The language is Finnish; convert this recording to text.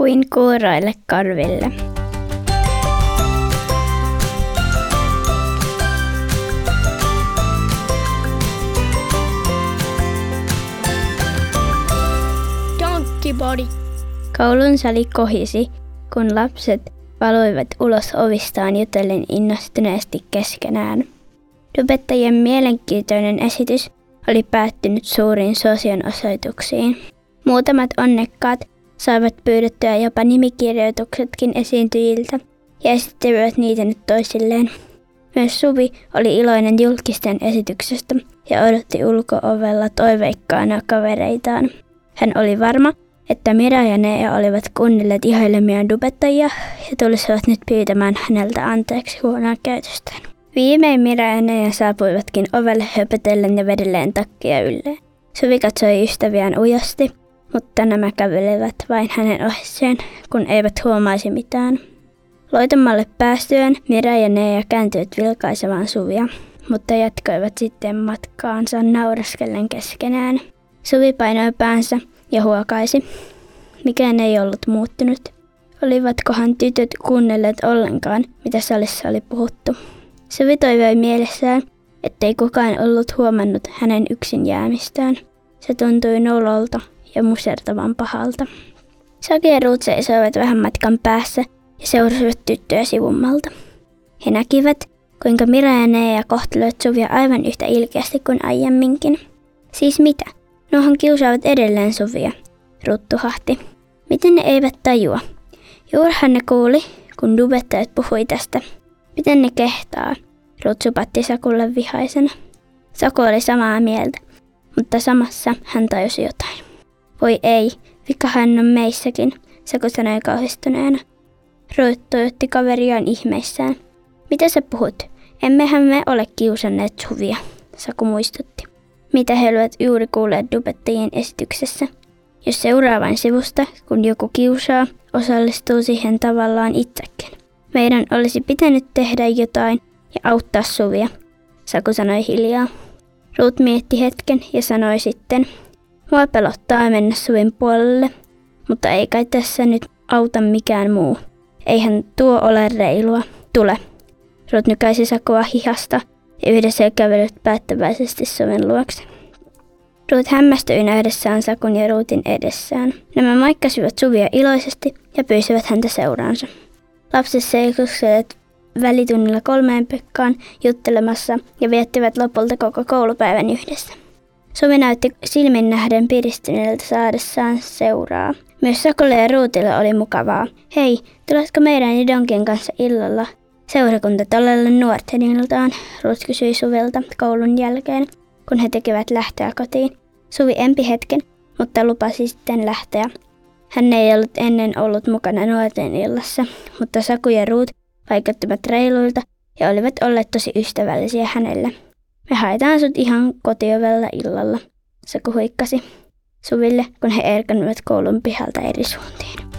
kuin kuuroille korville. Donkey body. Koulun sali kohisi, kun lapset valuivat ulos ovistaan jutellen innostuneesti keskenään. Dubettajien mielenkiintoinen esitys oli päättynyt suuriin sosionosoituksiin. Muutamat onnekkaat saivat pyydettyä jopa nimikirjoituksetkin esiintyjiltä ja esittivät niitä nyt toisilleen. Myös Suvi oli iloinen julkisten esityksestä ja odotti ulkoovella toiveikkaana kavereitaan. Hän oli varma, että Mira ja Nea olivat kuunnelleet ihailemia dubettajia ja tulisivat nyt pyytämään häneltä anteeksi huonoa käytöstään. Viimein Mira ja Nea saapuivatkin ovelle höpötellen ja vedelleen takkia ylleen. Suvi katsoi ystäviään ujasti, mutta nämä kävelevät vain hänen ohisseen, kun eivät huomaisi mitään. Loitamalle päästyään Mira ja Nea kääntyivät vilkaisemaan Suvia, mutta jatkoivat sitten matkaansa nauraskellen keskenään. Suvi painoi päänsä ja huokaisi. Mikään ei ollut muuttunut. Olivatkohan tytöt kuunnelleet ollenkaan, mitä salissa oli puhuttu. Suvi toivoi mielessään, ettei kukaan ollut huomannut hänen yksin jäämistään. Se tuntui nololta ja musertavan pahalta. Saki ja Ruut seisoivat vähän matkan päässä ja seurasivat tyttöä sivummalta. He näkivät, kuinka Mira ja Nea kohtelivat Suvia aivan yhtä ilkeästi kuin aiemminkin. Siis mitä? Nohan kiusaavat edelleen Suvia, Ruttu hahti. Miten ne eivät tajua? Juurihan ne kuuli, kun dubettajat puhui tästä. Miten ne kehtaa? Rutsu patti Sakulle vihaisena. Saku oli samaa mieltä, mutta samassa hän tajusi jotain. Voi ei, vikahan on meissäkin, Saku sanoi kauhistuneena. Ruut toivotti kaveriaan ihmeissään. Mitä sä puhut? Emmehän me ole kiusanneet Suvia, Saku muistutti. Mitä he olivat juuri kuulleet dubettajien esityksessä. Jos seuraa vain sivusta, kun joku kiusaa, osallistuu siihen tavallaan itsekin. Meidän olisi pitänyt tehdä jotain ja auttaa Suvia, Saku sanoi hiljaa. Ruut mietti hetken ja sanoi sitten, mua pelottaa mennä Suvin puolelle, mutta ei kai tässä nyt auta mikään muu. Eihän tuo ole reilua. Tule. Ruut nykäisi Sakua hihasta ja yhdessä kävelyt päättäväisesti Suvin luokse. Ruut hämmästyi nähdessään Sakun ja Ruutin edessään. Nämä maikkasivat Suvia iloisesti ja pyysivät häntä seuraansa. Lapset seikuskelevat välitunnilla kolmeen Pekkaan juttelemassa ja viettivät lopulta koko koulupäivän yhdessä. Suvi näytti silmin nähden piristyneeltä saadessaan seuraa. Myös Sakolle ja Ruutille oli mukavaa. Hei, tuletko meidän ja Donkin kanssa illalla? Seurakunta tolelle nuorten iltaan, Ruut kysyi Suvilta koulun jälkeen, kun he tekivät lähtöä kotiin. Suvi empi hetken, mutta lupasi sitten lähteä. Hän ei ollut ennen ollut mukana nuorten illassa, mutta Saku ja Ruut vaikuttivat reiluilta ja olivat olleet tosi ystävällisiä hänelle. Me haetaan sut ihan kotiovella illalla, Saku huikkasi Suville, kun he erkanivat koulun pihalta eri suuntiin.